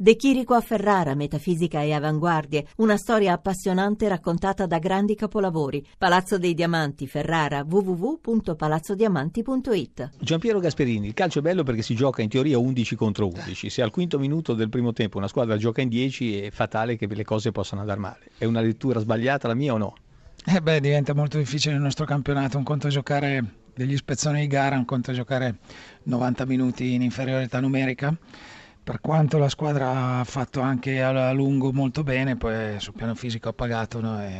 De Chirico a Ferrara, metafisica e avanguardie, una storia appassionante raccontata da grandi capolavori. Palazzo dei Diamanti, Ferrara, www.palazzodiamanti.it. Giampiero Gasperini, il calcio è bello perché si gioca in teoria 11 contro 11. Se al quinto minuto del primo tempo una squadra gioca in 10 è fatale che le cose possano andare male. È una lettura sbagliata la mia o no? Eh beh, diventa molto difficile il nostro campionato, un conto giocare degli spezzoni di gara, un conto giocare 90 minuti in inferiorità numerica per quanto la squadra ha fatto anche a lungo molto bene, poi sul piano fisico ha pagato no? e,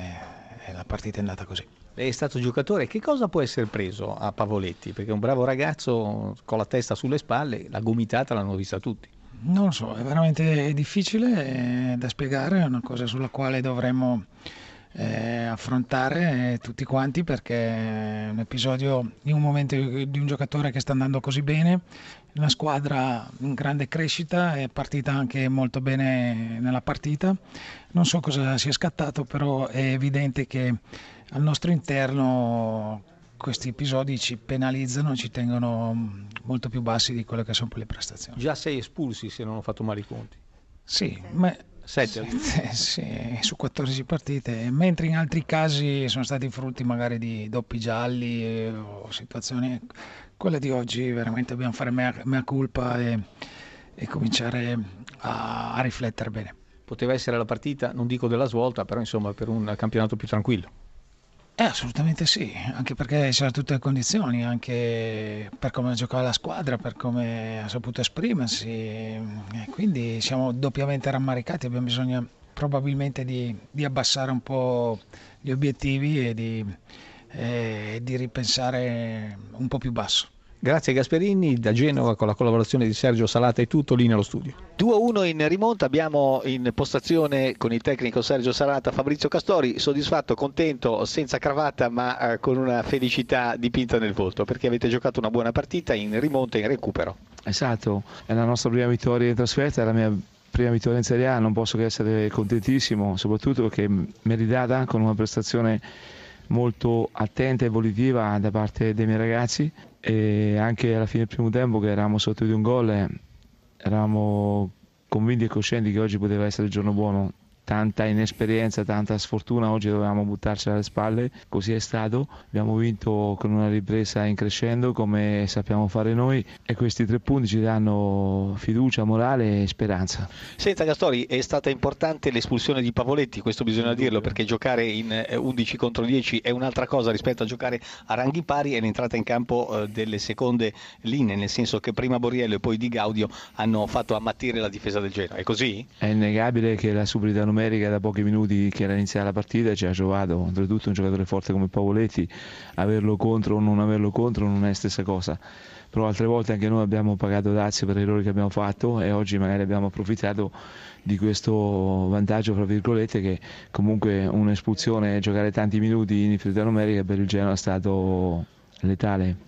e, la partita è andata così. È stato giocatore, che cosa può essere preso a Pavoletti? Perché un bravo ragazzo con la testa sulle spalle, la gomitata l'hanno vista tutti. Non lo so, è veramente difficile da spiegare, è una cosa sulla quale dovremmo eh, affrontare tutti quanti perché è un episodio in un momento di un giocatore che sta andando così bene, una squadra in grande crescita, è partita anche molto bene nella partita. Non so cosa sia scattato, però è evidente che al nostro interno questi episodi ci penalizzano, ci tengono molto più bassi di quelle che sono poi le prestazioni. Già sei espulsi se non ho fatto male i conti. Sì, ma 7 sì, su 14 partite, mentre in altri casi sono stati frutti magari di doppi gialli eh, o situazioni, quelle di oggi veramente dobbiamo fare mea, mea colpa e, e cominciare a, a riflettere bene. Poteva essere la partita, non dico della svolta, però insomma per un campionato più tranquillo. Eh, assolutamente sì, anche perché c'erano tutte le condizioni, anche per come giocava la squadra, per come ha saputo esprimersi, e quindi siamo doppiamente rammaricati, abbiamo bisogno probabilmente di, di abbassare un po' gli obiettivi e di, eh, di ripensare un po' più basso. Grazie Gasperini, da Genova con la collaborazione di Sergio Salata è tutto lì nello studio. 2-1 in rimonta, abbiamo in postazione con il tecnico Sergio Salata Fabrizio Castori, soddisfatto, contento, senza cravatta ma eh, con una felicità dipinta nel volto perché avete giocato una buona partita in rimonta e in recupero. Esatto, è la nostra prima vittoria in trasferta, è la mia prima vittoria in Serie A, non posso che essere contentissimo, soprattutto perché meritata con una prestazione molto attenta e volitiva da parte dei miei ragazzi e anche alla fine del primo tempo che eravamo sotto di un gol eh, eravamo convinti e coscienti che oggi poteva essere il giorno buono tanta inesperienza, tanta sfortuna, oggi dovevamo buttarci alle spalle, così è stato, abbiamo vinto con una ripresa in crescendo come sappiamo fare noi e questi tre punti ci danno fiducia, morale e speranza. Senta Gastori, è stata importante l'espulsione di Pavoletti, questo bisogna dirlo perché giocare in 11 eh, contro 10 è un'altra cosa rispetto a giocare a ranghi pari e l'entrata in campo eh, delle seconde linee, nel senso che prima Borriello e poi Di Gaudio hanno fatto ammattire la difesa del Genoa, è così? È innegabile che la subita numerica America da pochi minuti che era iniziata la partita ci ha giocato, oltretutto un giocatore forte come Pavoletti, averlo contro o non averlo contro non è la stessa cosa, però altre volte anche noi abbiamo pagato dazio per gli errori che abbiamo fatto e oggi magari abbiamo approfittato di questo vantaggio, fra virgolette, che comunque un'espulsione, giocare tanti minuti in inferiorità numerica per il Genoa è stato letale.